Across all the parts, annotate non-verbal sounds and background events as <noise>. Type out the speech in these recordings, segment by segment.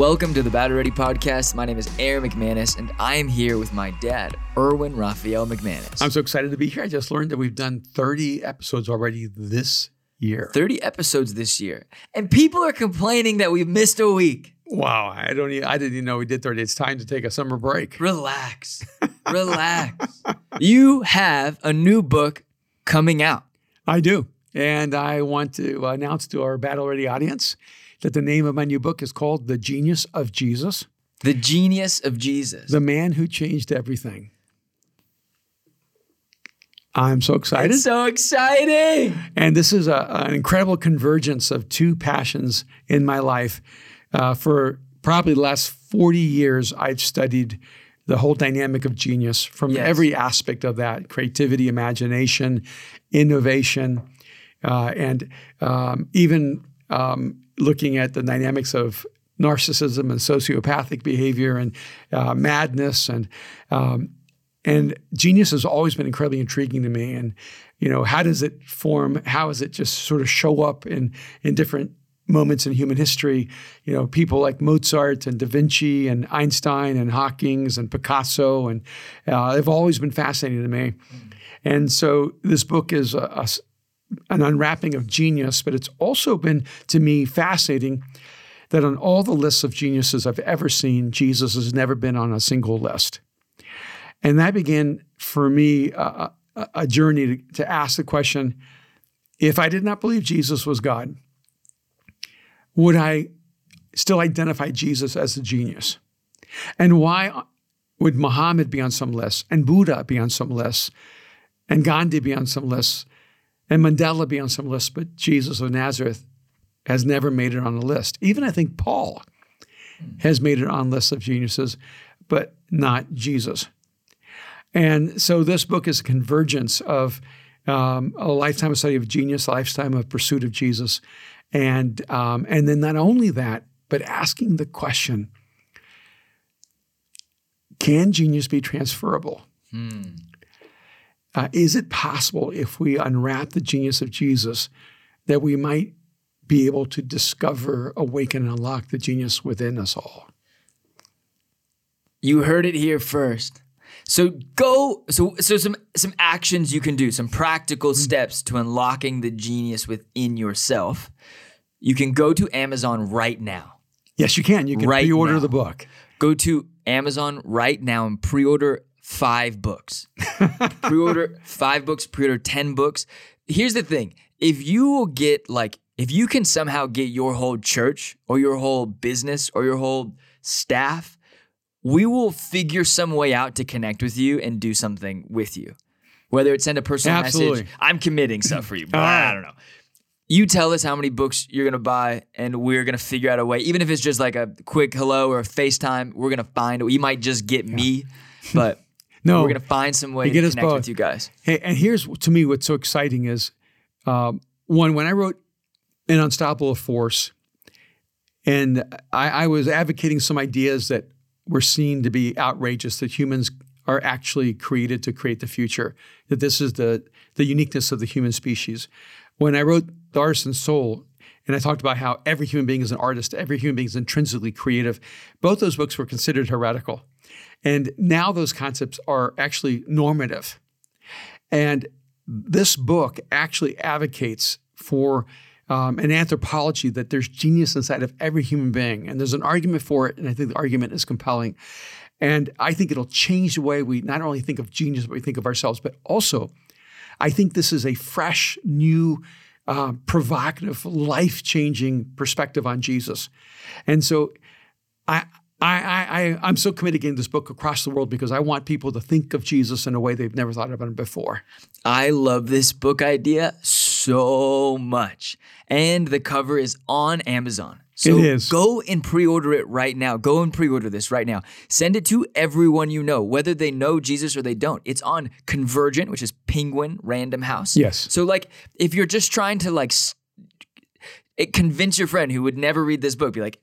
Welcome to the Battle Ready Podcast. My name is Aaron McManus, and I am here with my dad, Erwin Raphael McManus. I'm so excited to be here. I just learned that we've done 30 episodes already this year. 30 episodes this year, and people are complaining that we've missed a week. Wow, I don't. Even, I didn't even know we did 30. It's time to take a summer break. Relax, relax. <laughs> You have a new book coming out. I do, and I want to announce to our Battle Ready audience that the name of my new book is called The Genius of Jesus, The Genius of Jesus. the man who changed everything. I'm so excited. It's so exciting. And this is a, an incredible convergence of two passions in my life. Uh, for probably the last 40 years, I've studied the whole dynamic of genius from Yes. every aspect of that creativity, imagination, innovation, uh, and um, even um, looking at the dynamics of narcissism and sociopathic behavior and uh, madness and um, and genius has always been incredibly intriguing to me. And you know how does it form how does it just sort of show up in in different moments in human history? You know people like mozart and da vinci and einstein and hawking's and picasso and uh, they've always been fascinating to me. And so this book is a, a an unwrapping of genius but it's also been to me fascinating that on all the lists of geniuses i've ever seen jesus has never been on a single list and that began for me uh, a, a journey to, to ask the question if I did not believe Jesus was God, would I still identify Jesus as a genius? And why would Muhammad be on some list, and Buddha be on some list, and Gandhi be on some list, and Mandela be on some list, but Jesus of Nazareth has never made it on a list? Even I think Paul has made it on lists of geniuses, but not Jesus. And so this book is a convergence of um, a lifetime of study of genius, a lifetime of pursuit of Jesus, and um, and then not only that, but asking the question: Can genius be transferable? Uh, is it possible if we unwrap the genius of Jesus that we might be able to discover, awaken, and unlock the genius within us all? You heard it here first. So go so so some some actions you can do, some practical steps to unlocking the genius within yourself. You can go to Amazon right now. Yes, you can. You can Right pre-order now. the book. Go to Amazon right now and pre-order 5 books. <laughs> pre-order 5 books, pre-order 10 books. Here's the thing. If you will get like if you can somehow get your whole church or your whole business or your whole staff we will figure some way out to connect with you and do something with you. Whether it's send a personal Absolutely. message, I'm committing stuff for you, <laughs> but I don't know. You tell us how many books you're gonna buy, and we're gonna figure out a way. Even if it's just like a quick hello or a FaceTime, we're gonna find. It. You might just get me, but No, we're gonna find some way to get us connect both. with you guys. Hey, and here's to me what's so exciting is um, one when I wrote an unstoppable force, and I, I was advocating some ideas that were seen to be outrageous that humans are actually created to create the future. That this is the the uniqueness of the human species. When I wrote The Artisan Soul, and I talked about how every human being is an artist, every human being is intrinsically creative. Both those books were considered heretical. And now those concepts are actually normative. And this book actually advocates for um, an anthropology that there's genius inside of every human being. And there's an argument for it. And I think the argument is compelling. And I think it'll change the way we not only think of genius, but we think of ourselves, but also I think this is a fresh, new, uh, provocative, life changing perspective on Jesus. And so I, I, I, I, I'm so committed to getting this book across the world because I want people to think of Jesus in a way they've never thought about him before. I love this book idea so much. And the cover is on Amazon. So It is. go and pre-order it right now. Go and pre-order this right now. Send it to everyone you know, whether they know Jesus or they don't. It's on Convergent, which is Penguin Random House. Yes. So like if you're just trying to like it, convince your friend who would never read this book, be like,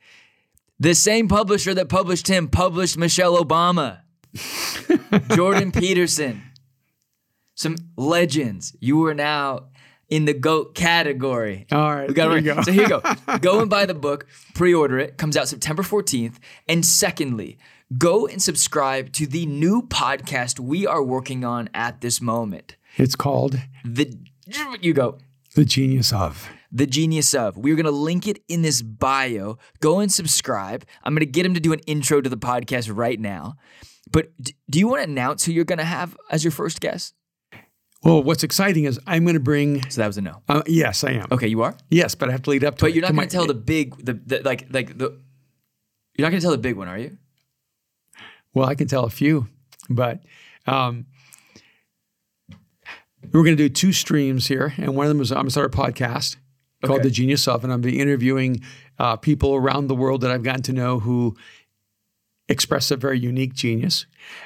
the same publisher that published him published Michelle Obama, <laughs> Jordan Peterson, some legends. You are now in the GOAT category. All right. We got you go. So here you go. <laughs> go and buy the book, pre-order it. Comes out September 14th. And secondly, go and subscribe to the new podcast we are working on at this moment. It's called The you go. The Genius of. The Genius of. We're going to link it in this bio. Go and subscribe. I'm going to get him to do an intro to the podcast right now. But d- do you want to announce who you're going to have as your first guest? Well, what's exciting is I'm going to bring. So that was a no. Uh, yes, I am. Okay, you are? Yes, but I have to lead up to But it, you're not to going to tell the big, the, the like, like the. You're not going to tell the big one, are you? Well, I can tell a few, but um, we're going to do two streams here, and one of them is I'm going to start a podcast called The Genius of, and I'm going to be interviewing uh, people around the world that I've gotten to know who express a very unique genius,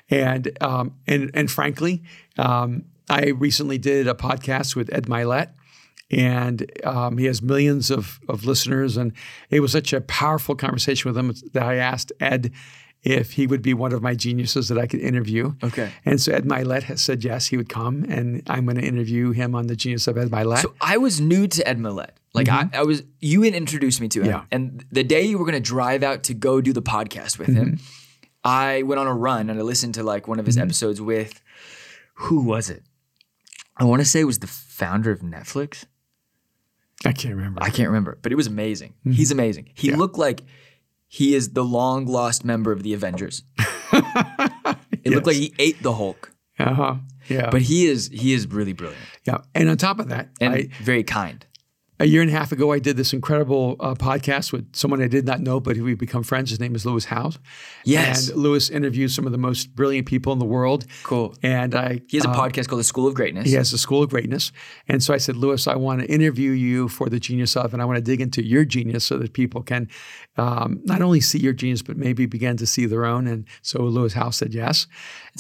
and um, and and frankly, um, I recently did a podcast with Ed Mylett. And um, he has millions of, of listeners. And it was such a powerful conversation with him that I asked Ed if he would be one of my geniuses that I could interview. Okay. And so Ed Mylett has said yes, he would come, and I'm going to interview him on the genius of Ed Mylett. So I was new to Ed Mylett. Like I, I was, you had introduced me to him, Mm-hmm. Yeah. and the day you were going to drive out to go do the podcast with him, Mm-hmm. I went on a run and I listened to like one of his episodes with who was it? I want to say it was the founder of Netflix. I can't remember. I can't remember, but it was amazing. He's amazing. He Mm-hmm. Yeah. looked like he is the long lost member of the Avengers. <laughs> It looked like he ate the Hulk, uh huh. Yeah. but he is he is really brilliant yeah. And on top of that, and I, very kind. A year and a half ago, I did this incredible uh, podcast with someone I did not know, but who we've become friends. His name is Lewis Howes. Yes. And Lewis interviews some of the most brilliant people in the world. Cool. And I He has a uh, podcast called The School of Greatness. He has a School of Greatness. And so I said, Lewis, I want to interview you for the genius of, and I want to dig into your genius so that people can um, not only see your genius, but maybe begin to see their own. And so Lewis Howes said yes.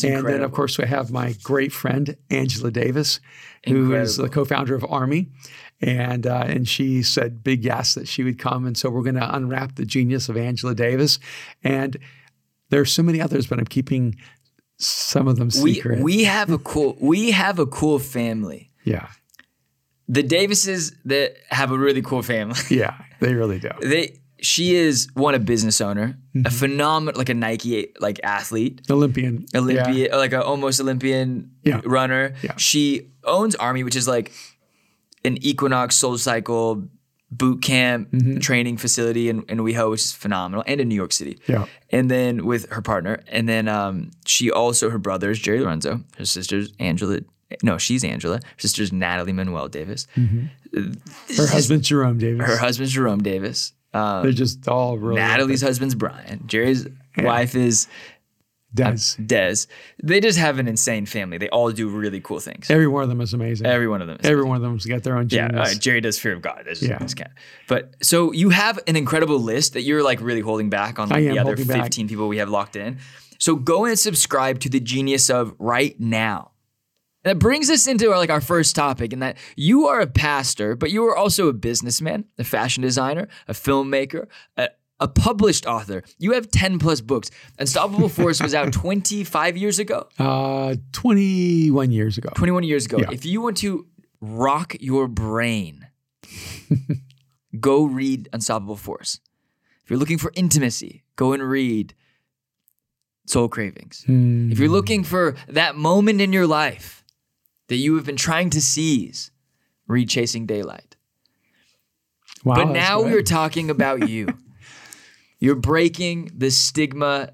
and then, of course, we have my great friend, Angela Davis, who is the co founder of AARMY. And, uh, and she said big yes that she would come. And so we're going to unwrap the genius of Angela Davis. And there are so many others, but I'm keeping some of them we secret. we have a cool we have a cool family. yeah. The Davises that have a really cool family. <laughs> Yeah. They really do. They she is one a business owner, a phenomenal like a Nike like athlete, Olympian. Olympia like a almost Olympian Yeah. runner. Yeah. She owns AARMY, which is like an Equinox Soul Cycle boot camp Mm-hmm. training facility in, in WeHo, which is phenomenal, and in New York City. Yeah. And then with her partner, and then um, she also her brother is Jerry Lorenzo, her sister's Angela. No, she's Angela. Her sister's Natalie Manuel Davis. Her husband Jerome Davis. Her husband's Jerome Davis. Um, They're just all really Natalie's husband's Brian. Jerry's wife is does. Des. They just have an insane family. They all do really cool things. Every one of them is amazing. Every, one of them. Is Every one of them's got their own yeah, genius. uh, Jerry does fear of God. That's just, Yeah. But so you have an incredible list that you're like really holding back on like, the other holding back. 15 people we have locked in. So go and subscribe to the Genius of right now. That brings us into our, like our first topic, and that you are a pastor, but you are also a businessman, a fashion designer, a filmmaker, a, a published author. You have 10 plus books. Unstoppable <laughs> Force was out 25 years ago. uh, 21 years ago. 21 years ago. Yeah. If you want to rock your brain, <laughs> go read Unstoppable Force. If you're looking for intimacy, go and read Soul Cravings. Hmm. If you're looking for that moment in your life that you have been trying to seize, read Chasing Daylight. Wow, but now we're talking about you. <laughs> You're breaking the stigma,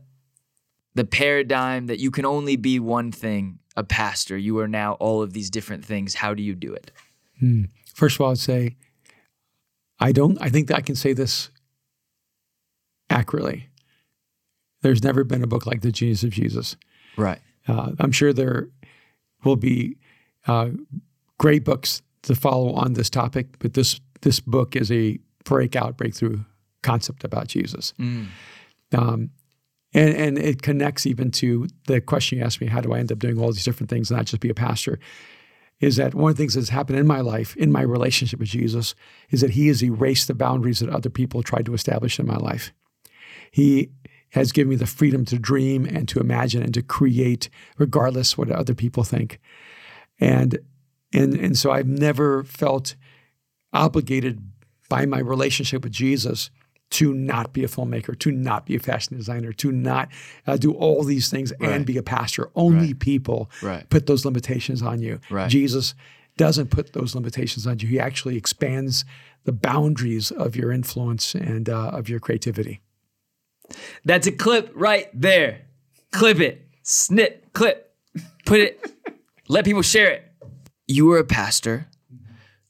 the paradigm that you can only be one thing a pastor. You are now all of these different things. How do you do it? First of all, I'd say I don't. I think that I can say this accurately. There's never been a book like The Genius of Jesus. Right. Uh, I'm sure there will be uh, great books to follow on this topic, but this this book is a breakout, breakthrough concept about Jesus. Mm. Um, and, and it connects even to the question you asked me how do I end up doing all these different things and not just be a pastor? Is that one of the things that's happened in my life, in my relationship with Jesus, is that He has erased the boundaries that other people tried to establish in my life. He has given me the freedom to dream and to imagine and to create, regardless what other people think. And and and so I've never felt obligated by my relationship with Jesus to not be a filmmaker, to not be a fashion designer, to not uh, do all these things Right. and be a pastor. Only Right. people Right. put those limitations on you. Right. Jesus doesn't put those limitations on you. He actually expands the boundaries of your influence and uh, of your creativity. That's a clip right there. Clip it. Snip. Clip. Put it. <laughs> let people share it. You were a pastor.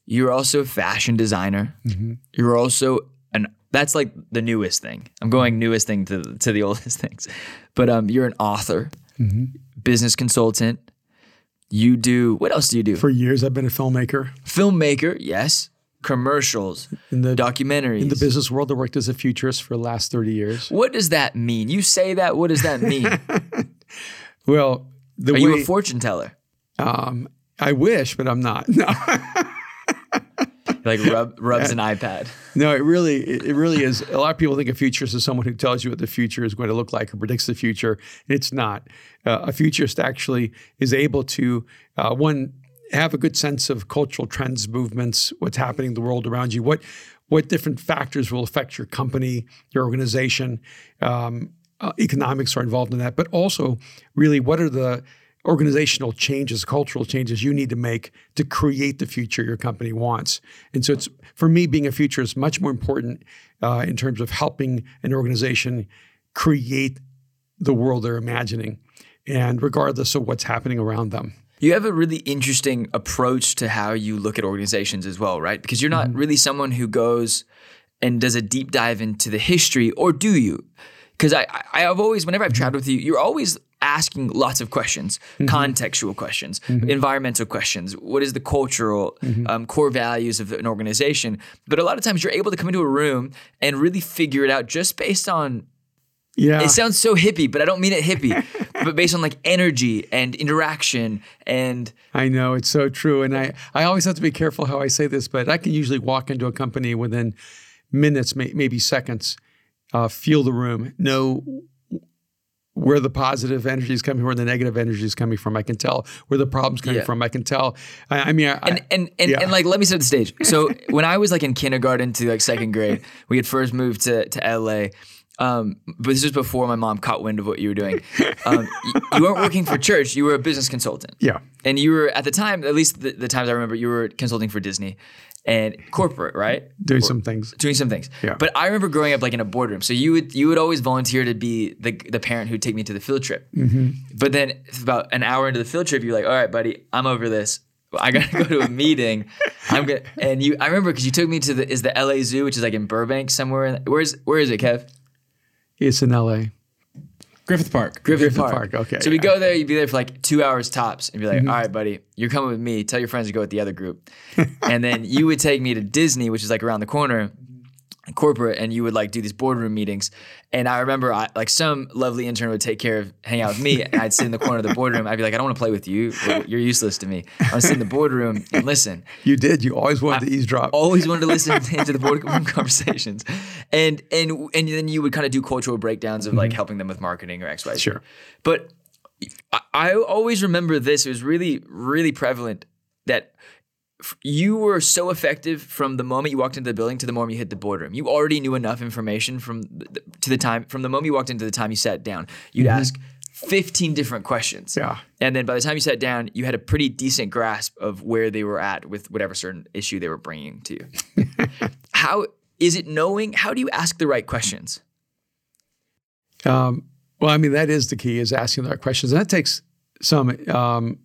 You're also a fashion designer. You're also an. That's like the newest thing. I'm going newest thing to to the <laughs> oldest things, but um, you're an author, business consultant. You do what else do you do? For years, I've been a filmmaker. Filmmaker, yes. Commercials, In the, documentaries. in the business world, I worked as a futurist for the last 30 years. what does that mean? You say that. What does that mean? <laughs> Well, the Are way you a fortune teller? um, I wish, but I'm not. <laughs> No. Like rub, rubs an iPad. No, it really, it really is. A lot of people think a futurist is someone who tells you what the future is going to look like or predicts the future. It's not. Uh, a futurist actually is able to uh, one have a good sense of cultural trends, movements, what's happening in the world around you, what what different factors will affect your company, your organization. Um, uh, economics are involved in that, but also really what are the organizational changes, cultural changes you need to make to create the future your company wants. And so it's for me being a future is much more important uh, in terms of helping an organization create the world they're imagining, and regardless of what's happening around them. You have a really interesting approach to how you look at organizations as well, right? Because you're not really someone who goes and does a deep dive into the history, or do you? Because I, I, I've always, whenever I've chatted with you, you're always asking lots of questions, contextual questions, environmental questions. What is the cultural um, core values of an organization? But a lot of times you're able to come into a room and really figure it out just based on Yeah, it sounds so hippie, but I don't mean it hippie. <laughs> but based on like energy and interaction and I know it's so true, and I I always have to be careful how I say this, but I can usually walk into a company within minutes, may, maybe seconds, uh, feel the room, know where the positive energy is coming from, where the negative energy is coming from. I can tell where the problem's coming Yeah. from. I can tell. I, I mean, I, and and and, Yeah. and like let me set the stage. <laughs> So when I was like in kindergarten to like second grade, we had first moved to to LA. Um, but this was before my mom caught wind of what you were doing. Um, y- you weren't working for church; you were a business consultant. yeah, And you were at the time, at least the, the times I remember, you were consulting for Disney and corporate, right? doing some things. doing some things. Yeah. But I remember growing up like in a boardroom. So you would you would always volunteer to be the the parent who'd take me to the field trip. Mm-hmm. But then about an hour into the field trip, you're like, all right, buddy, I'm over this. I gotta go to a meeting. I'm gonna <laughs> and you. I remember because you took me to the is the LA Zoo, which is like in Burbank somewhere. In, where's where is it, Kev? It's in L.A. Griffith Park. Griffith, Griffith Park, okay, So we yeah. go there. You'd be there for like two hours tops, and be like, mm-hmm. "All right, buddy, you're coming with me. Tell your friends to go with the other group." <laughs> and then you would take me to Disney, which is like around the corner, corporate, and you would like do these boardroom meetings. And I remember, I, like some lovely intern would take care of hang out with me, and I'd sit in the corner of the boardroom. I'd be like, "I don't want to play with you. You're useless to me. I to sit in the boardroom and listen." You did. You always wanted to eavesdrop. always wanted to listen <laughs> into the boardroom <laughs> conversations, and and and then you would kind of do cultural breakdowns of like mm-hmm. helping them with marketing or X Y Z. Sure. But I, I always remember this. It was really really prevalent that you were so effective from the moment you walked into the building to the moment you hit the boardroom. You already knew enough information from the, to the time from the moment you walked into the time you sat down. You'd ask. 15 different questions. Yeah. And then by the time you sat down, you had a pretty decent grasp of where they were at with whatever certain issue they were bringing to you. <laughs> how is it knowing? How do you ask the right questions? Um, well, I mean, that is the key is asking the right questions. And that takes some um,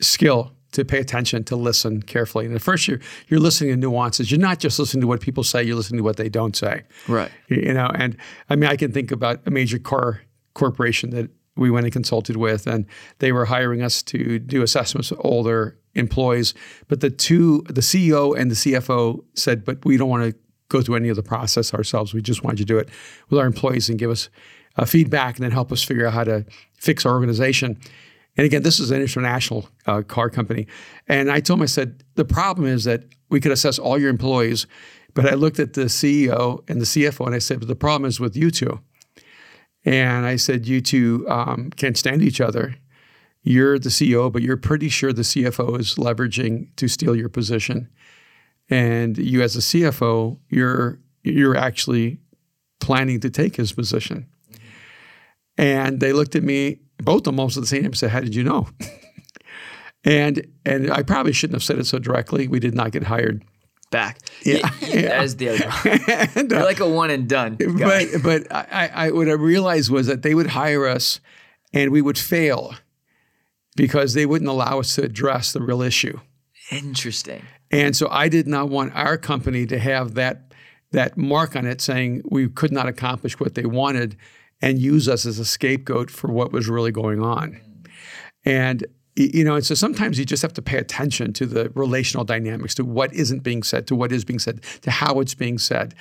skill to pay attention, to listen carefully. And at first, you're, you're listening to nuances. You're not just listening to what people say, you're listening to what they don't say. Right. You know, and I mean, I can think about a major car corporation that we went and consulted with, and they were hiring us to do assessments of older employees. But the two, the CEO and the CFO said, but we don't want to go through any of the process ourselves. We just want you to do it with our employees and give us uh, feedback and then help us figure out how to fix our organization. And again, this is an international uh, car company. And I told him, I said, the problem is that we could assess all your employees, but I looked at the CEO and the CFO and I said, but the problem is with you two. And I said, you two um, can't stand each other. you're the CEO, but you're pretty sure the CFO is leveraging to steal your position. And you, as a CFO, you're you're actually planning to take his position. And they looked at me, both of them almost at the same time, said, "How did you know?" <laughs> and and I probably shouldn't have said it so directly. We did not get hired. Back. Yeah. <laughs> That is the other problem. <laughs> and, uh, You're like a one and done. guy. but but I, I what I realized was that they would hire us, and we would fail because they wouldn't allow us to address the real issue. Interesting. And so I did not want our company to have that that mark on it saying we could not accomplish what they wanted and use us as a scapegoat for what was really going on. And you know, and so sometimes you just have to pay attention to the relational dynamics, to what isn't being said, to what is being said, to how it's being said.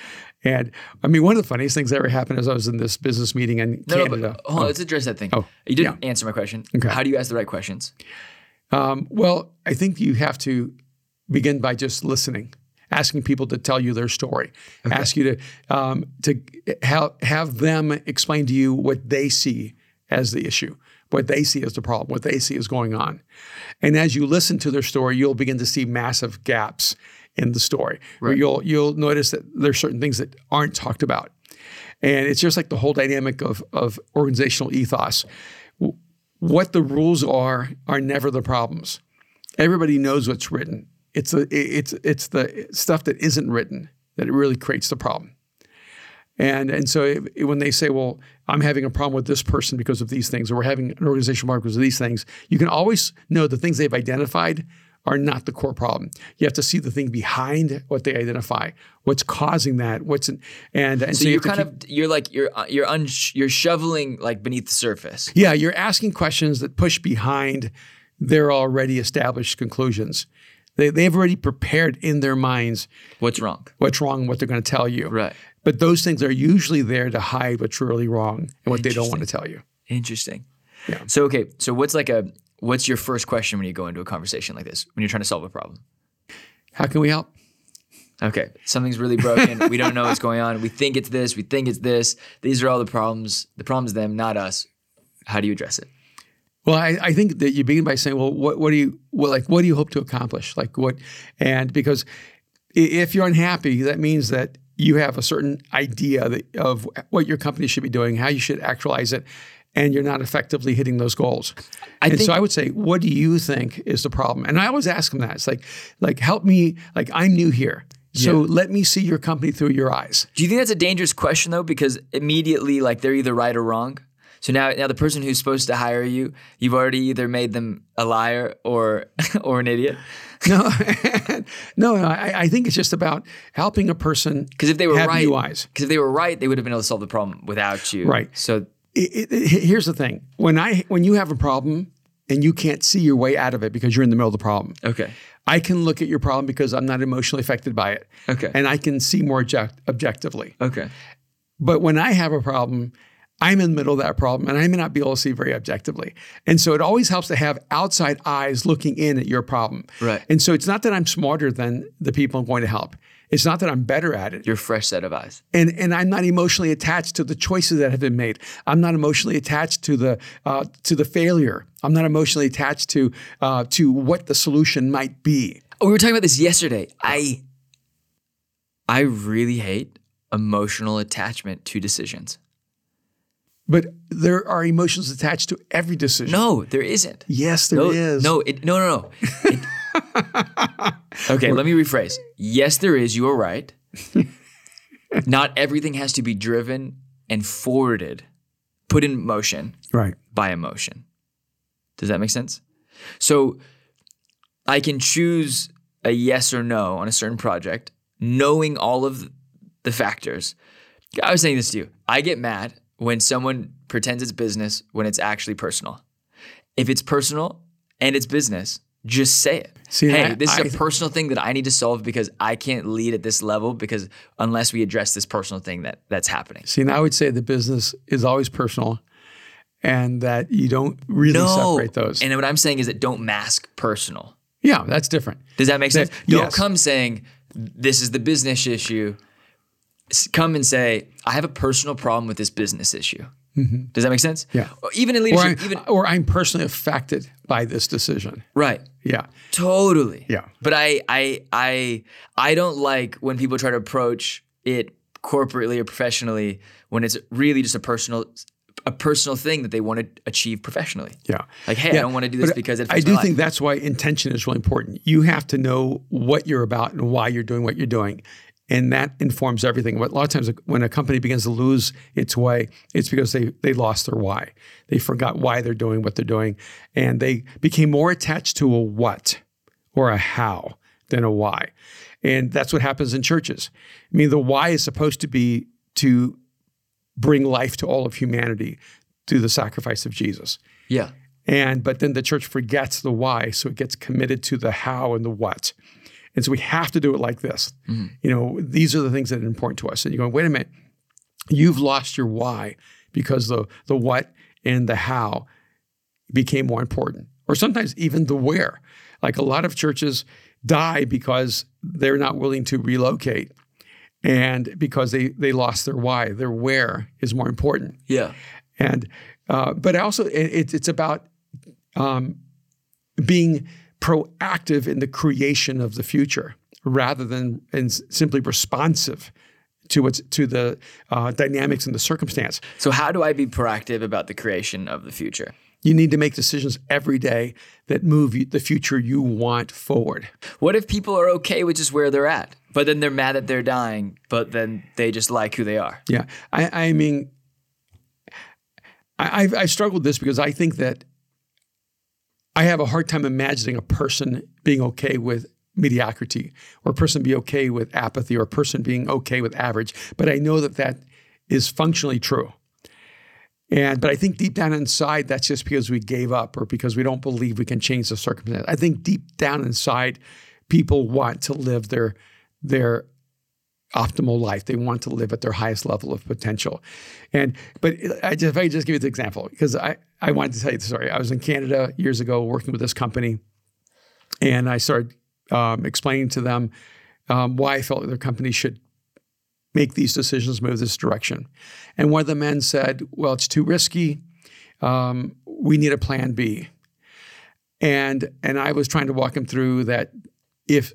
And I mean, one of the funniest things that ever happened is I was in this business meeting in No, no, Canada. but hold on, let's address that thing. Oh, you didn't answer my question. Okay. How do you ask the right questions? Um, well, I think you have to begin by just listening, asking people to tell you their story, ask you to um, to have have them explain to you what they see as the issue, what they see as the problem, what they see is going on, and as you listen to their story, you'll begin to see massive gaps in the story. Where you'll you'll notice that there's certain things that aren't talked about, and it's just like the whole dynamic of of organizational ethos. What the rules are are never the problems everybody knows what's written. It's the it's it's the stuff that isn't written that really creates the problem. And and so it- when they say, "Well, I'm having a problem with this person because of these things," or "We're having an organizational problem because of these things," you can always know the things they've identified are not the core problem. You have to see the thing behind what they identify, what's causing that, what's in, and and So, you you're kind of you're like you're uh, you're un, you're shoveling like beneath the surface. Yeah, you're asking questions that push behind their already established conclusions. They, they've already prepared in their minds What's wrong? what's wrong and what they're going to tell you. Right. But those things are usually there to hide what's really wrong and what they don't want to tell you. Interesting. Yeah. So okay, so what's like a what's your first question when you go into a conversation like this when you're trying to solve a problem? How can we help? Okay, something's really broken. we don't know what's going on. We think it's this. We think it's this. These are all the problems. The problem's them, not us. How do you address it? Well, I, I think that you begin by saying, well, what, what do you well, like? What do you hope to accomplish? Like what? And because if you're unhappy, that means that you have a certain idea that, of what your company should be doing, how you should actualize it, and you're not effectively hitting those goals. and think- so I would say, what do you think is the problem? And I always ask them that. It's like, like help me. Like I'm new here, so let me see your company through your eyes. Do you think that's a dangerous question though? Because immediately, like they're either right or wrong. So now, now the person who's supposed to hire you, you've already either made them a liar or <laughs> or an idiot. No, <laughs> no, no. I, I think it's just about helping a person Because if they were right, because if they were right, they would have been able to solve the problem without you. Right. So it, it, here's the thing: when I when you have a problem and you can't see your way out of it because you're in the middle of the problem, okay, I can look at your problem because I'm not emotionally affected by it, Okay. and I can see more object, objectively. okay, But when I have a problem, I'm in the middle of that problem, and I may not be able to see very objectively. And so it always helps to have outside eyes looking in at your problem. Right. And so it's not that I'm smarter than the people I'm going to help. It's not that I'm better at it. your fresh set of eyes. and and I'm not emotionally attached to the choices that have been made. I'm not emotionally attached to the uh, to the failure. I'm not emotionally attached to uh, to what the solution might be. Oh, we were talking about this yesterday. I I really hate emotional attachment to decisions. But there are emotions attached to every decision. No, there isn't. Yes, there no, is. No, it, no, no, no. It- <laughs> okay, let me rephrase. Yes, there is. You are right. <laughs> Not everything has to be driven and forwarded, put in motion Right. by emotion. Does that make sense? So I can choose a yes or no on a certain project, knowing all of the factors. I was saying this to you. I get mad when someone pretends it's business when it's actually personal. If it's personal and it's business, just say it. See, hey, I- this is a I- personal thing that I need to solve because I can't lead at this level because unless we address this personal thing that that's happening. See, and I would say the business is always personal, and that you don't really No. separate those. And what I'm saying is that don't mask personal. yeah, that's different. Does that make sense? That- Don't yes. come saying this is the business issue. Come and say I have a personal problem with this business issue. Mm-hmm. Does that make sense? Yeah. Or even in Or, leadership, I, even or I'm personally affected by this decision. right. Yeah. Totally. Yeah. But I I I I don't like when people try to approach it corporately or professionally when it's really just a personal a personal thing that they want to achieve professionally. Yeah. Like, hey, I don't want to do this but because it I do think that's why intention is really important. You have to know what you're about and why you're doing what you're doing. And that informs everything. But a lot of times when a company begins to lose its way, it's because they they lost their why. They forgot why they're doing what they're doing. And they became more attached to a what or a how than a why. And that's what happens in churches. I mean, the why is supposed to be to bring life to all of humanity through the sacrifice of Jesus. Yeah. And but then the church forgets the why, so it gets committed to the how and the what. And so we have to do it like this. You know, these are the things that are important to us. And you're going, wait a minute, you've lost your why because the the what and the how became more important. Or sometimes even the where. Like a lot of churches die because they're not willing to relocate and because they they lost their why. Their where is more important Yeah. and uh, but also it, it's it's about um, being proactive in the creation of the future rather than and simply responsive to what's to the uh, dynamics and the circumstance. So how do I be proactive about the creation of the future? You need to make decisions every day that move you, the future you want forward. What if people are okay with just where they're at, but then they're mad that they're dying, but then they just like who they are? Yeah, I, I mean, I, I've, I struggled with this because I think that I have a hard time imagining a person being okay with mediocrity, or a person be okay with apathy, or a person being okay with average. But I know that that is functionally true. And but I think deep down inside, that's just because we gave up or because we don't believe we can change the circumstance. I think deep down inside, people want to live their their optimal life. They want to live at their highest level of potential. And but I just, if I just give you the example, because I, I wanted to tell you the story. I was in Canada years ago working with this company, and I started um, explaining to them um, why I felt their company should make these decisions, move this direction. And one of the men said, "Well, it's too risky. Um, we need a plan B." And and I was trying to walk him through that if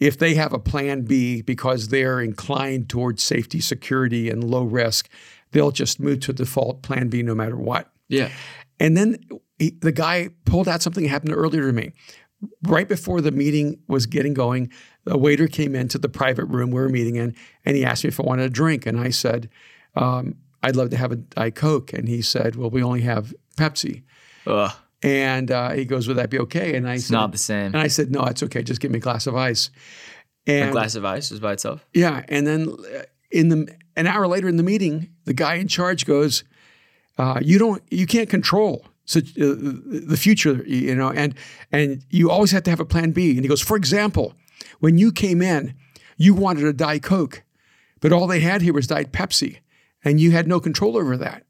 if they have a plan B because they're inclined towards safety, security, and low risk, they'll just move to default plan B no matter what. Yeah. And then he, the guy pulled out something that happened earlier to me. Right before the meeting was getting going, a waiter came into the private room we were meeting in, and he asked me if I wanted a drink. And I said, um, I'd love to have a Diet Coke. And he said, Well, we only have Pepsi. Ugh. And uh, he goes, Would that be okay? And I It's said, not the same. And I said, No, it's okay. Just give me a glass of ice. And A glass of ice is by itself. yeah, and then uh, in the an hour later in the meeting, the guy in charge goes, uh, "You don't, you can't control such, uh, the future, you know, and and you always have to have a plan B." And he goes, "For example, when you came in, you wanted a Diet Coke, but all they had here was Diet Pepsi, and you had no control over that."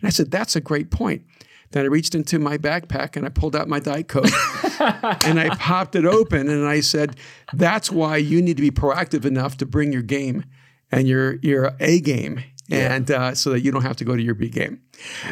And I said, "That's a great point." Then I reached into my backpack and I pulled out my Diet Coke <laughs> and I popped it open and I said, "That's why you need to be proactive enough to bring your game and your your A game, and uh, so that you don't have to go to your B game."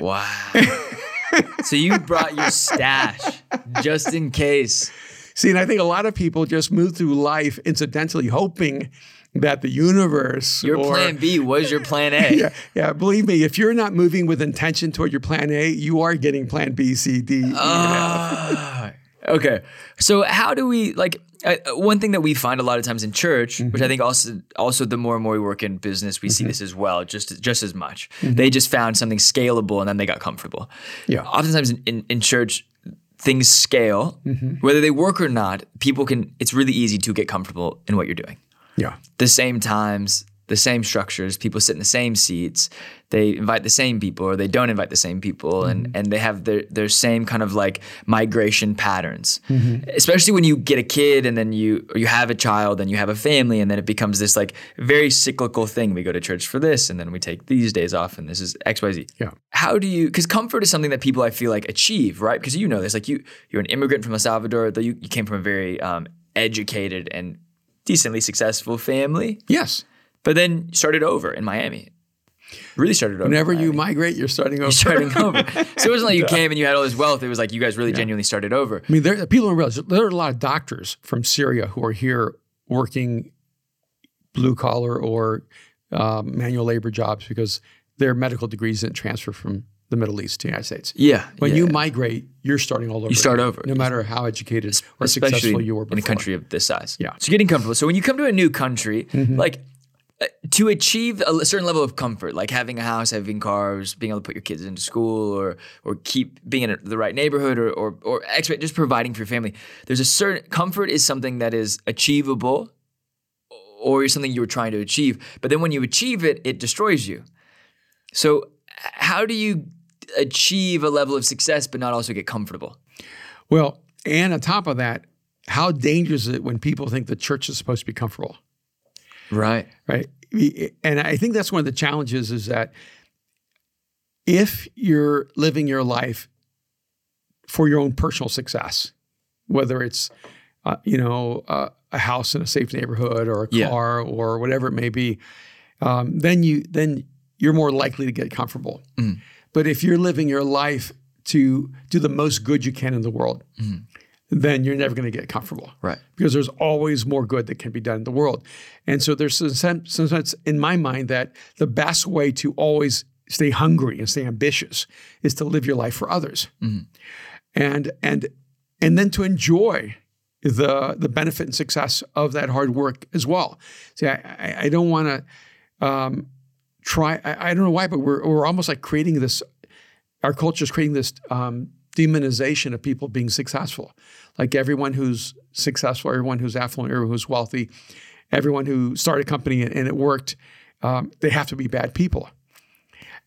Wow. <laughs> so you brought your stash just in case. See, and I think a lot of people just move through life incidentally, hoping that the universe Your or- plan B was your plan A. <laughs> Yeah, yeah, believe me, if you're not moving with intention toward your plan A, you are getting plan B, C, D. Ah, okay. So how do we like uh, uh, one thing that we find a lot of times in church, which I mm-hmm. think also also the more and more we work in business, we see mm-hmm. this as well, just just as much. Mm-hmm. They just found something scalable and then they got comfortable. Yeah. Oftentimes in, in, in church, things scale, whether they work or not. People can. It's really easy to get comfortable in what you're doing Yeah, the same times, the same structures. People sit in the same seats. They invite the same people, or they don't invite the same people, and and they have their their same kind of like migration patterns. Especially when you get a kid, and then you or you have a child, and you have a family, and then it becomes this like very cyclical thing. We go to church for this, and then we take these days off, and this is X Y Z. Yeah. How do you? Because comfort is something that people I feel like achieve, right? Because you know this, like you you're an immigrant from El Salvador, though you, you came from a very um, educated and decently successful family. yes. But then started over in Miami. Really started over. Whenever you migrate, you're starting over. you're starting over. <laughs> So it wasn't like you came and you had all this wealth. It was like you guys really genuinely started over. I mean, there, people don't realize there are a lot of doctors from Syria who are here working blue collar or um, manual labor jobs because their medical degrees didn't transfer from the Middle East to the United States. Yeah. When yeah. you migrate, you're starting all over. You start again, over. no matter how educated or successful you were before. in a country of this size. Yeah. Mm-hmm. So getting comfortable. So when you come to a new country, like uh, to achieve a certain level of comfort, like having a house, having cars, being able to put your kids into school, or or keep being in the right neighborhood, or or or expect just providing for your family. There's a certain comfort is something that is achievable, or something you were trying to achieve. But then when you achieve it, it destroys you. So how do you achieve a level of success but not also get comfortable? Well, and on top of that, how dangerous is it when people think the church is supposed to be comfortable? Right. right? And I think that's one of the challenges is that if you're living your life for your own personal success, whether it's uh, you know uh, a house in a safe neighborhood or a Yeah. car or whatever it may be, um, then you then you're more likely to get comfortable. Mm. But if you're living your life to do the most good you can in the world, then you're never going to get comfortable Right. because there's always more good that can be done in the world. And so there's some sen- some sense in my mind that the best way to always stay hungry and stay ambitious is to live your life for others. And and and then to enjoy the the benefit and success of that hard work as well. See, I, I, I don't want to um, try. I, I don't know why, but we're we're almost like creating this. Our culture is creating this um, demonization of people being successful. Like everyone who's successful, everyone who's affluent, everyone who's wealthy, everyone who started a company and, and it worked, um, they have to be bad people.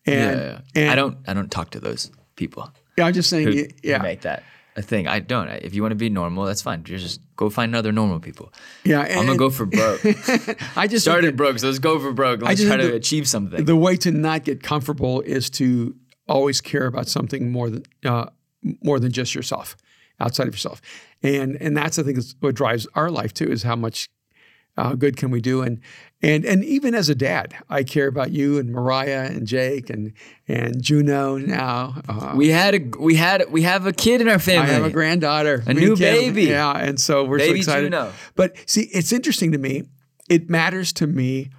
And, yeah, and I don't. I don't talk to those people Yeah, I'm just saying. who, y- who yeah, make that a thing. I don't. If you want to be normal, that's fine. Just go find other normal people. yeah. I'm gonna go for broke. <laughs> I just Started broke, so let's go for broke. Let's try to the- achieve something. the way to not get comfortable is to always care about something more than uh, more than just yourself, outside of yourself, and and that's I think is what drives our life too is how much uh, good can we do and and and even as a dad, I care about you and Mariah and Jake and and Juno now. Uh, we had a we had we have a kid in our family. I have a granddaughter, A new baby. Yeah, and so we're Baby so excited. Juno. But see, it's interesting to me. It matters to me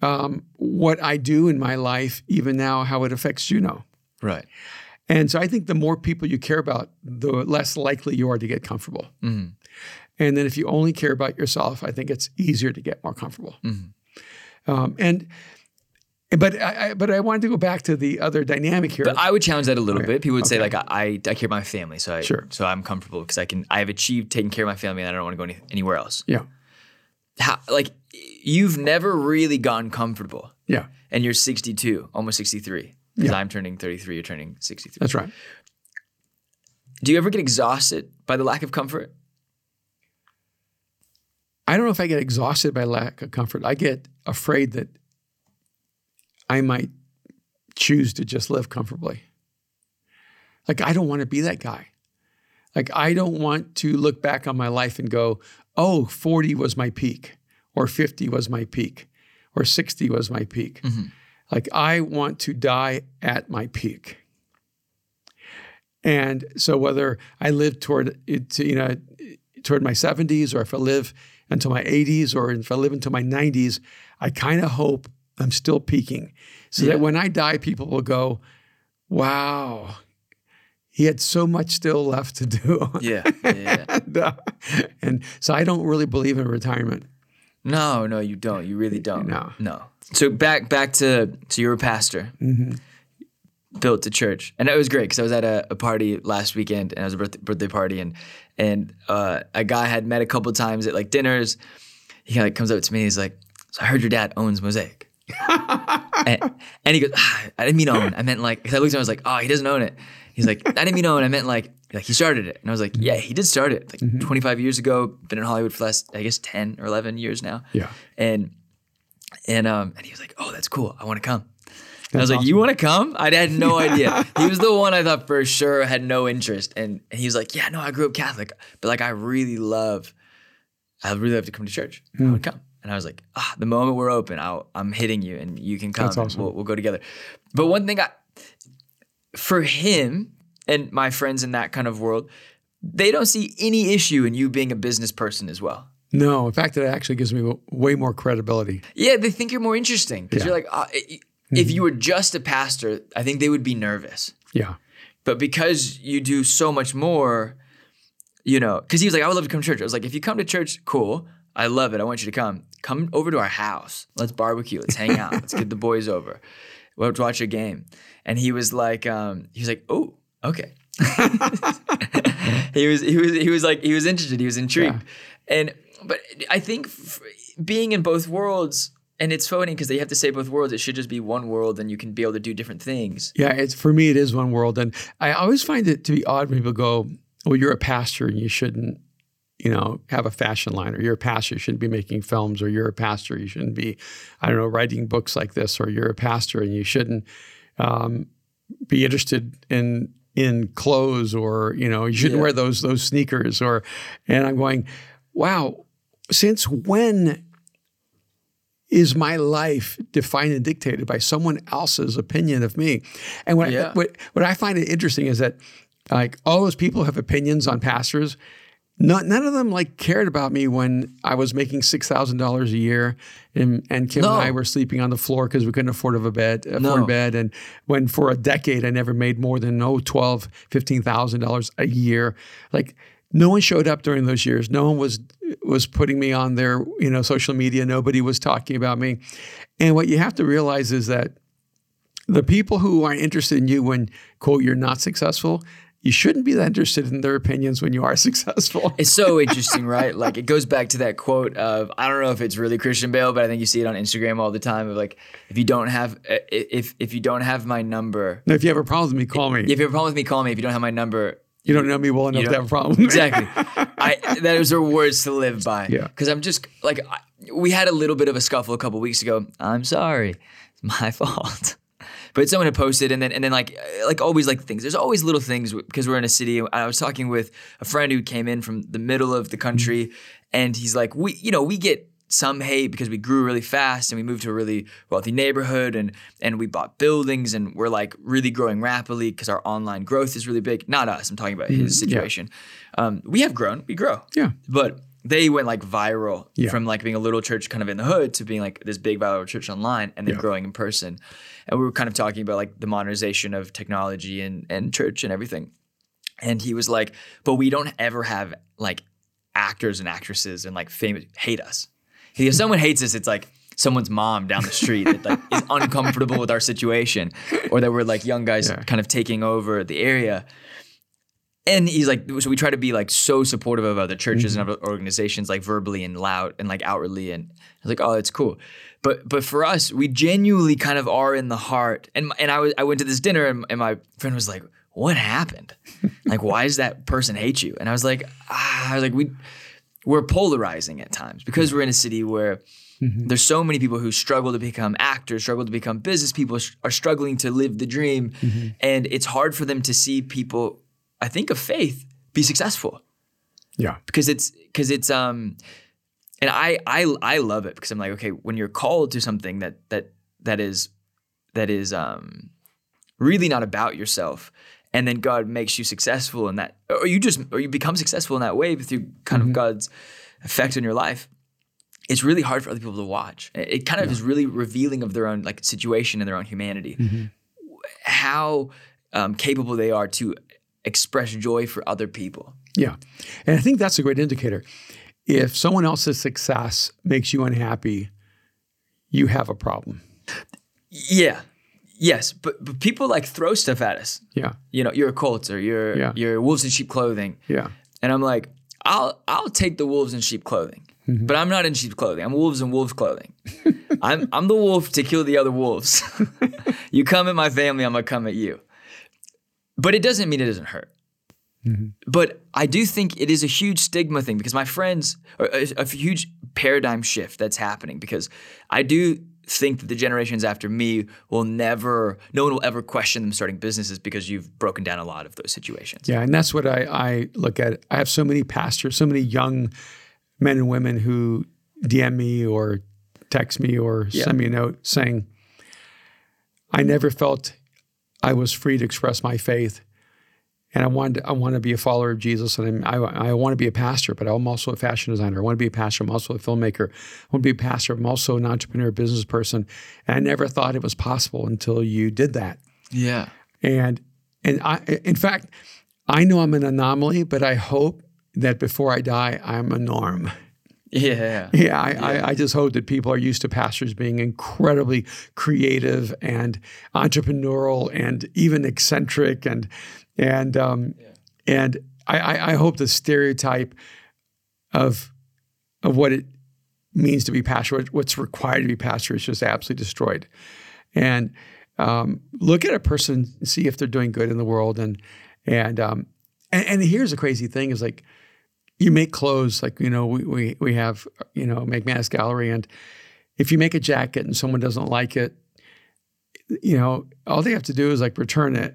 um, what I do in my life, even now, how it affects Juno. right. And so I think the more people you care about, the less likely you are to get comfortable. Mm-hmm. And then if you only care about yourself, I think it's easier to get more comfortable. Mm-hmm. Um, and but I, I but I wanted to go back to the other dynamic here. But I would challenge that a little Okay. bit. People would say like I, I I care about my family, so I Sure. so I'm comfortable because I can I have achieved taking care of my family and I don't want to go any, anywhere else. yeah, How, like you've never really gotten comfortable, yeah, and you're 62, almost 63. Because Yeah. I'm turning 33, you're turning 63. that's right. Do you ever get exhausted by the lack of comfort? I don't know if I get exhausted by lack of comfort. I get afraid that I might choose to just live comfortably. Like, I don't want to be that guy. Like, I don't want to look back on my life and go, oh, 40 was my peak, or 50 was my peak, or 60 was my peak. Mm-hmm. Like, I want to die at my peak. And so, whether I live toward it, you know, toward my 70s, or if I live until my 80s, or if I live until my 90s, I kind of hope I'm still peaking, so Yeah. that when I die, people will go, "Wow, he had so much still left to do." <laughs> Yeah. yeah. and, uh, and so, I don't really believe in retirement. no, no, you don't. You really don't. No. No. So back back to so you're a pastor. Built a church, and it was great because I was at a, a party last weekend, and it was a birthday, birthday party, and and uh, a guy I had met a couple times at like dinners. He like comes up to me, and he's like, "So I heard your dad owns Mosaic," <laughs> and, and he goes, ah, "I didn't mean own. I meant like." Cause I looked at him, I was like, "Oh, he doesn't own it." He's like, "I didn't mean own. I meant like like he started it," and I was like, "Yeah, he did start it like 25 years ago. Been in Hollywood for the last I guess 10 or 11 years now." Yeah. and and um and he was like, "Oh, that's cool. I want to come." And I was That's like, "You want to come?" I had no <laughs> idea. he was the one I thought for sure had no interest, and, and he was like, "Yeah, no, I grew up Catholic, but like I really love, I really love to come to church. I would come." And I was like, ah, the moment we're open, I'll, I'm hitting you and you can come. That's awesome. We'll, we'll go together. But one thing I, for him and my friends in that kind of world, they don't see any issue in you being a business person as well. No, in fact, it actually gives me way more credibility. Yeah, they think you're more interesting because Yeah. you're like, uh, i- if you were just a pastor, I think they would be nervous. Yeah. But because you do so much more, you know, because he was like, I would love to come to church. I was like, if you come to church, cool. I love it. I want you to come. Come over to our house. Let's barbecue. Let's hang out. Let's get the boys over. Let's watch a game. And he was like, um, he was like, oh, okay. <laughs> he was he was he was like he was interested. He was intrigued. And but I think f- being in both worlds. And it's funny because they have to say both worlds. It should just be one world, and you can be able to do different things. Yeah, it's for me it is one world. And I always find it to be odd when people go, Well, you're a pastor and you shouldn't, you know, have a fashion line, or you're a pastor, you shouldn't be making films, or you're a pastor, you shouldn't be, I don't know, writing books like this, or you're a pastor and you shouldn't um, be interested in in clothes, or you know, you shouldn't Yeah. wear those those sneakers, or and I'm going, Wow, since when is my life defined and dictated by someone else's opinion of me? And what, Yeah. I, what, what I find it interesting is that like all those people have opinions on pastors. Not, none of them like cared about me when I was making six thousand dollars a year, and, and Kim No. and I were sleeping on the floor because we couldn't afford a bed. Afford No. a bed, and when for a decade I never made more than oh twelve, fifteen thousand dollars a year. Like no one showed up during those years. No one was was putting me on their you know social media. Nobody was talking about me. And what you have to realize is that the people who are interested in you when quote you're not successful, you shouldn't be that interested in their opinions when you are <laughs> successful. It's so interesting, right? Like it goes back to that quote of I don't know if it's really Christian Bale, but I think you see it on Instagram all the time of like if you don't have if if you don't have my number, if you have a problem with me, call me. if you have a problem with me, call me. If you don't have my number, you don't know me well enough you to have a problem. exactly. I <laughs> those are words to live by. Yeah. Because I'm just like I, we had a little bit of a scuffle a couple weeks ago. I'm sorry, it's my <laughs> fault. But someone had posted, and then and then like like always like things. There's always little things because we're in a city. I was talking with a friend who came in from the middle of the country, mm-hmm. and he's like, we you know we get some hate because we grew really fast and we moved to a really wealthy neighborhood and and we bought buildings and we're like really growing rapidly because our online growth is really big. Not us. I'm talking about his situation. Um, we have grown. We grow. Yeah. But they went like viral Yeah. from like being a little church kind of in the hood to being like this big viral church online and then Yeah. growing in person. And we were kind of talking about like the modernization of technology and, and church and everything. And he was like, but we don't ever have like actors and actresses and like famous hate us. If someone hates us, it's like someone's mom down the street that like is uncomfortable with our situation or that we're like young guys Yeah. kind of taking over the area. And he's like, so we try to be like so supportive of other churches and other organizations, like verbally and loud and like outwardly. And I was like, oh, it's cool. But but for us, we genuinely kind of are in the heart. And and I was I went to this dinner and, and my friend was like, what happened? like, why does that person hate you? And I was like, ah, I was like, we we're polarizing at times because we're in a city where there's so many people who struggle to become actors, struggle to become business people, sh- are struggling to live the dream, and it's hard for them to see people, I think, of faith be successful. Yeah. because it's because it's um, and I I I love it because I'm like, okay, when you're called to something that that that is that is um really not about yourself and then God makes you successful in that or you just or you become successful in that way through kind of God's effect on your life it's really hard for other people to watch. It, kind of is really revealing of their own like situation and their own humanity. How um, capable they are to express joy for other people. Yeah. And I think that's a great indicator. If someone else's success makes you unhappy, you have a problem. yeah yes but, but people like throw stuff at us Yeah. you know you're a Colts or you're Yeah. you're wolves in sheep clothing Yeah. And I'm like, I'll I'll take the wolves in sheep clothing, Mm-hmm. but I'm not in sheep clothing. I'm wolves in wolves clothing. <laughs> I'm I'm the wolf to kill the other wolves. <laughs> you come at my family, I'm gonna come at you. But it doesn't mean it doesn't hurt. Mm-hmm. But I do think it is a huge stigma thing because my friends, a, a huge paradigm shift that's happening because I do think that the generations after me will never, no one will ever question them starting businesses because you've broken down a lot of those situations. Yeah. And that's what I, I look at. I have so many pastors, so many young men and women who DM me or text me or Yeah. send me a note saying, I never felt I was free to express my faith. And I wanted, I want to be a follower of Jesus, and I'm, I, I want to be a pastor, but I'm also a fashion designer. I want to be a pastor. I'm also a filmmaker. I want to be a pastor. I'm also an entrepreneur, business person. And I never thought it was possible until you did that. Yeah. And and I, in fact, I know I'm an anomaly, but I hope that before I die, I'm a norm. Yeah. Yeah, I, I, I just hope that people are used to pastors being incredibly creative and entrepreneurial and even eccentric and and um, and I, I, hope the stereotype of of what it means to be pastor, what's required to be pastor, is just absolutely destroyed. And um, look at a person, see if they're doing good in the world, and and um, and, and here's the crazy thing: is like you make clothes like you know we we, we have you know make mass gallery. And if you make a jacket and someone doesn't like it you know all they have to do is like return it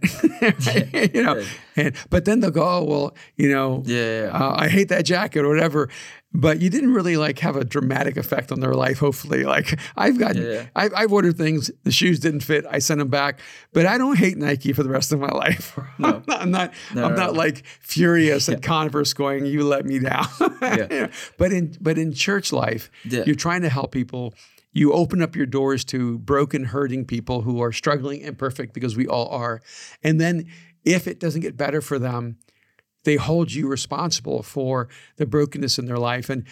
<laughs> you know and but then they'll go oh well you know Yeah. yeah. uh, I hate that jacket or whatever. But you didn't really like have a dramatic effect on their life. Hopefully, <laughs> like I've gotten, Yeah. I've, I've ordered things. The shoes didn't fit. I sent them back. But I don't hate Nike for the rest of my <laughs> life. I'm not. I'm not, No, I'm no, not like furious at Converse, going, "You let me down." Yeah. You know, But in but in church life, you're trying to help people. You open up your doors to broken, hurting people who are struggling, imperfect, because we all are. And then, if it doesn't get better for them, they hold you responsible for the brokenness in their life. And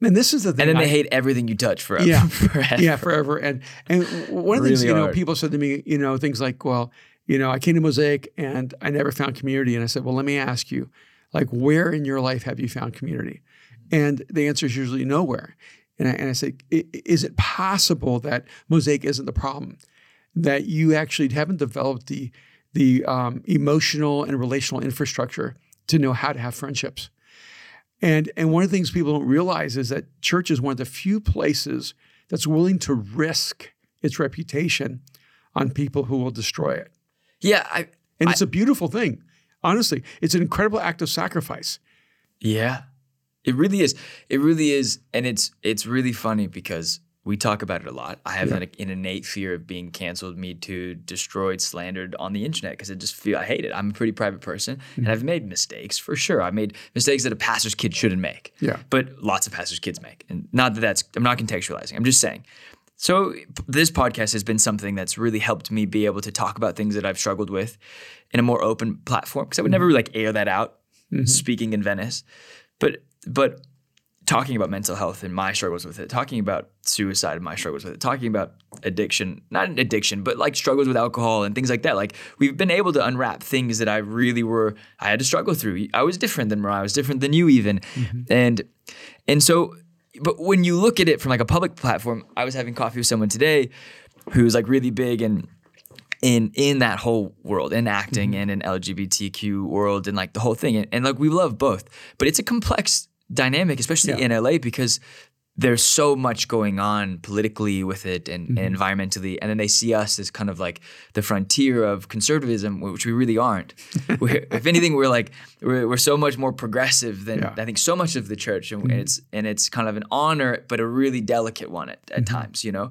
and this is the thing. And then they hate everything you touch forever. Yeah. <laughs> forever. yeah, forever. And and one of the things Really you know, hard. people said to me, you know, things like, well, you know, I came to Mosaic and I never found community. And I said, well, let me ask you, like, where in your life have you found community? And the answer is usually nowhere. And I, and I say, is it possible that Mosaic isn't the problem? That you actually haven't developed the the um, emotional and relational infrastructure to know how to have friendships? And and one of the things people don't realize is that church is one of the few places that's willing to risk its reputation on people who will destroy it. Yeah. I, And it's a beautiful thing. Honestly, it's an incredible act of sacrifice. Yeah. It really is. It really is. And it's it's really funny because we talk about it a lot. I have Yeah. an, an innate fear of being canceled, me too, destroyed, slandered on the internet because I just feel I hate it. I'm a pretty private person and mm-hmm. I've made mistakes for sure. I've made mistakes that a pastor's kid shouldn't make. Yeah. But lots of pastors' kids make. And not that that's, I'm not contextualizing. I'm just saying. So this podcast has been something that's really helped me be able to talk about things that I've struggled with in a more open platform because I would mm-hmm. never like air that out mm-hmm. speaking in Venice. But but talking about mental health and my struggles with it, talking about suicide and my struggles with it, talking about addiction, not an addiction, but like struggles with alcohol and things like that. Like we've been able to unwrap things that I really were I had to struggle through. I was different than Mariah, I was different than you even. Mm-hmm. And and so but when you look at it from like a public platform, I was having coffee with someone today who's like really big and in in that whole world in acting mm-hmm. and in LGBTQ world and like the whole thing and, and like we love both but it's a complex dynamic especially Yeah. in LA because there's so much going on politically with it and, and mm-hmm. environmentally and then they see us as kind of like the frontier of conservatism which we really aren't. <laughs> We're, if anything we're like we're, we're so much more progressive than Yeah. I think so much of the church and, and it's and it's kind of an honor but a really delicate one at, at mm-hmm. times you know?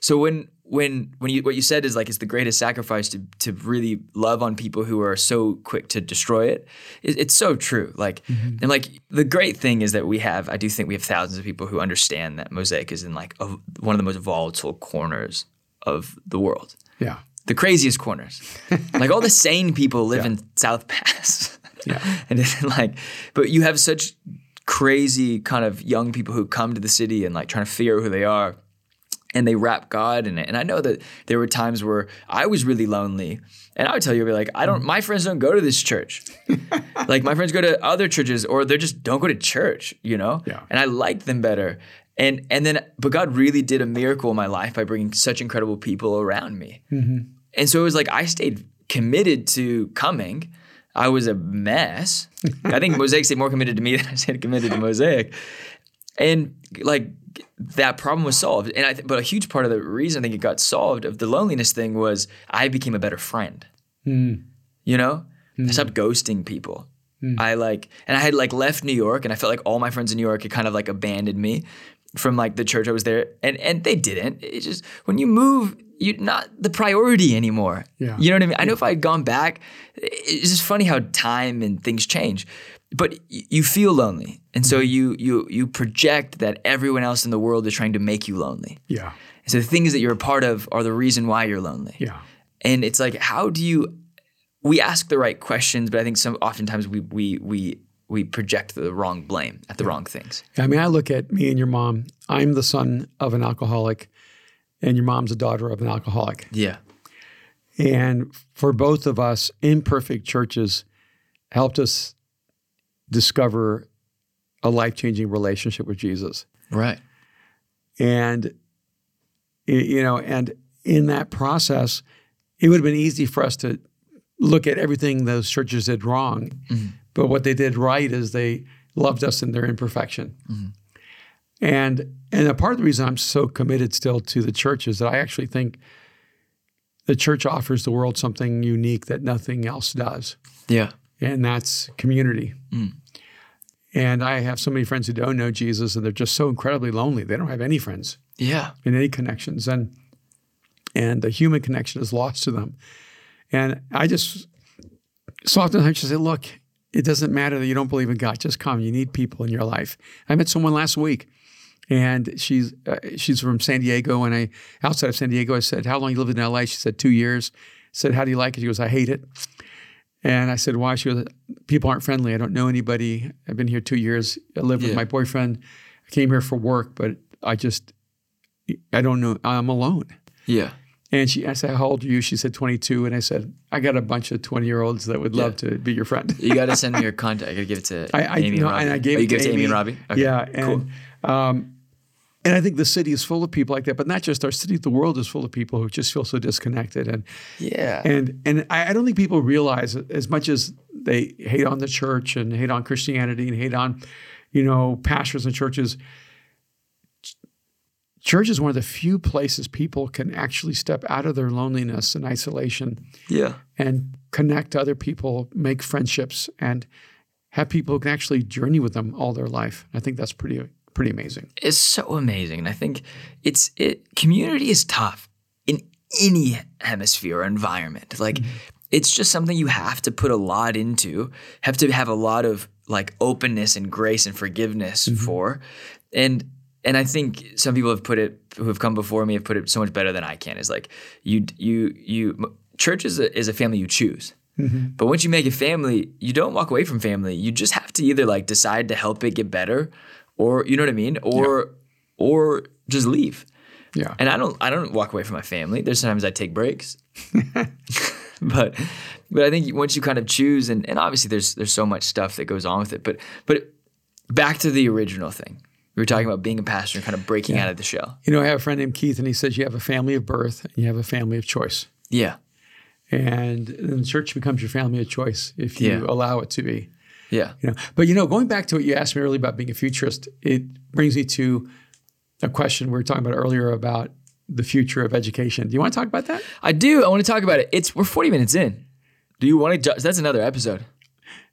So when when when you what you said is like it's the greatest sacrifice to to really love on people who are so quick to destroy it. it it's so true. Like mm-hmm. and like the great thing is that we have I do think we have thousands of people who understand that Mosaic is in like a, one of the most volatile corners of the world. Yeah. The craziest corners. <laughs> like all the sane people live in South Pas. <laughs> Yeah. <laughs> and it's like but you have such crazy kind of young people who come to the city and like trying to figure out who they are and they wrap God in it. And I know that there were times where I was really lonely. And I would tell you, I'd be like, I don't, my friends don't go to this church. <laughs> like my friends go to other churches or they just don't go to church, you know? Yeah. And I liked them better. And, and then, but God really did a miracle in my life by bringing such incredible people around me. Mm-hmm. And so it was like, I stayed committed to coming. I was a mess. I think <laughs> Mosaic stayed more committed to me than I stayed committed to Mosaic. And like that problem was solved. And I th- but a huge part of the reason I think it got solved of the loneliness thing was I became a better friend. Hmm. You know? I hmm. stopped ghosting people. Hmm. I like and I had like left New York and I felt like all my friends in New York had kind of like abandoned me. from like the church I was there, and and they didn't. It's just when you move, you're not the priority anymore. Yeah. You know what I mean? I know if I had gone back, it's just funny how time and things change. But you feel lonely, and so mm-hmm. you you you project that everyone else in the world is trying to make you lonely. Yeah. So the things that you're a part of are the reason why you're lonely. Yeah. And it's like, how do you? We ask the right questions, but I think some oftentimes we we we we project the wrong blame at the wrong things. I mean, I look at me and your mom. I'm the son of an alcoholic, and your mom's a daughter of an alcoholic. Yeah. And for both of us, imperfect churches helped us discover a life changing relationship with Jesus. Right. And, you know, and in that process, it would have been easy for us to look at everything those churches did wrong. Mm-hmm. But what they did right is they loved us in their imperfection. Mm-hmm. And and a part of the reason I'm so committed still to the church is that I actually think the church offers the world something unique that nothing else does Yeah. and that's community. Mm. And I have so many friends who don't know Jesus, and they're just so incredibly lonely. They don't have any friends Yeah. and any connections, and and the human connection is lost to them. And I just so often I just say, look, it doesn't matter that you don't believe in God. Just come. You need people in your life. I met someone last week, and she's uh, she's from San Diego, and I outside of San Diego. I said, "How long you lived in L.A.?" She said, two years." I said, "How do you like it?" She goes, "I hate it." And I said, "Why?" She goes, "People aren't friendly. I don't know anybody. I've been here two years. I live with my boyfriend. I came here for work, but I just I don't know. I'm alone." Yeah. And she, I said, "How old are you?" She said, "22." And I said, "I got a bunch of 20 year olds that would love to be your friend." You got to <laughs> send me your contact. I got to give it to I, I, Amy no, and Robbie. and I gave oh, you it to it to Amy and Robbie. Okay. Yeah, and um, and I think the city is full of people like that. But not just our city; the world is full of people who just feel so disconnected. And Yeah. and and I, don't think people realize as much as they hate on the church and hate on Christianity and hate on, you know, pastors and churches. ch- Church is one of the few places people can actually step out of their loneliness and isolation yeah. and connect to other people, make friendships, and have people who can actually journey with them all their life. I think that's pretty pretty amazing. It's so amazing. And I think it's it community is tough in any hemisphere or environment. Like mm-hmm. it's just something you have to put a lot into, have to have a lot of like openness and grace and forgiveness mm-hmm. for. And and I think some people have put it who have come before me have put it so much better than I can. Is like you you you church is a is a family you choose. Mm-hmm. But once you make a family, you don't walk away from family. You just have to either like decide to help it get better, or you know what I mean, or or just leave. Yeah. And I don't I don't walk away from my family. There's sometimes I take breaks. <laughs> but but I think once you kind of choose and, and obviously there's there's so much stuff that goes on with it. But but back to the original thing. We were talking about being a pastor and kind of breaking out of the shell. You know, I have a friend named Keith, and he says you have a family of birth and you have a family of choice. Yeah. And then the church becomes your family of choice if you Yeah. allow it to be. Yeah. You know, but you know, going back to what you asked me earlier about being a futurist, it brings me to a question we were talking about earlier about the future of education. Do you want to talk about that? I do. I want to talk about it. It's we're 40 minutes in. Do you want to? That's another episode.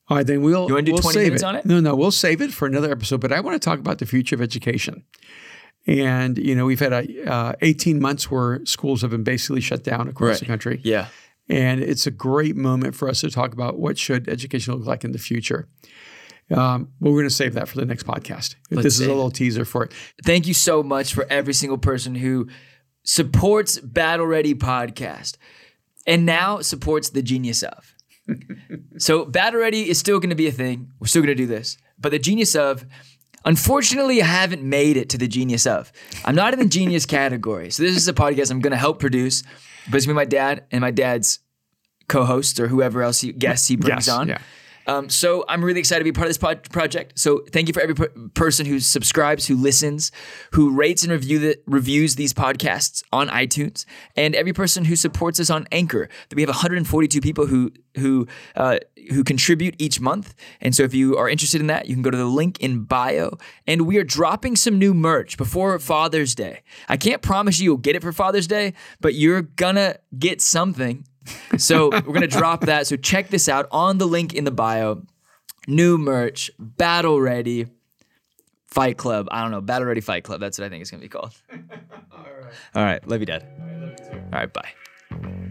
All right, then we'll. You wanna do we'll 20 minutes it. on it? No, no, we'll save it for another episode. But I want to talk about the future of education. And you know, we've had a, uh, 18 months where schools have been basically shut down across the country. Yeah. And it's a great moment for us to talk about what should education look like in the future. Um, but we're going to save that for the next podcast. this is a it. little teaser for it. Thank you so much for every single person who supports Battle Ready Podcast and now supports the Genius of. <laughs> so Battle Ready is still going to be a thing. We're still going to do this, but the Genius of. Unfortunately, I haven't made it to the genius of. I'm not in the genius <laughs> category. So this is a podcast I'm going to help produce, but it's me, my dad, and my dad's co-host or whoever else he guests he brings Yes, on. yeah. Um, so I'm really excited to be part of this project. So thank you for every per- person who subscribes, who listens, who rates and review the, reviews these podcasts on iTunes, and every person who supports us on Anchor. We have 142 people who who uh, who contribute each month. And so if you are interested in that, you can go to the link in bio. And we are dropping some new merch before Father's Day. I can't promise you you'll get it for Father's Day, but you're gonna get something. So we're gonna drop that. So check this out on the link in the bio. New merch, battle ready. Fight Club. I don't know. Battle Ready Fight Club. That's what I think it's gonna be called. <laughs> All right. All right. Love you, Dad. All right. Bye.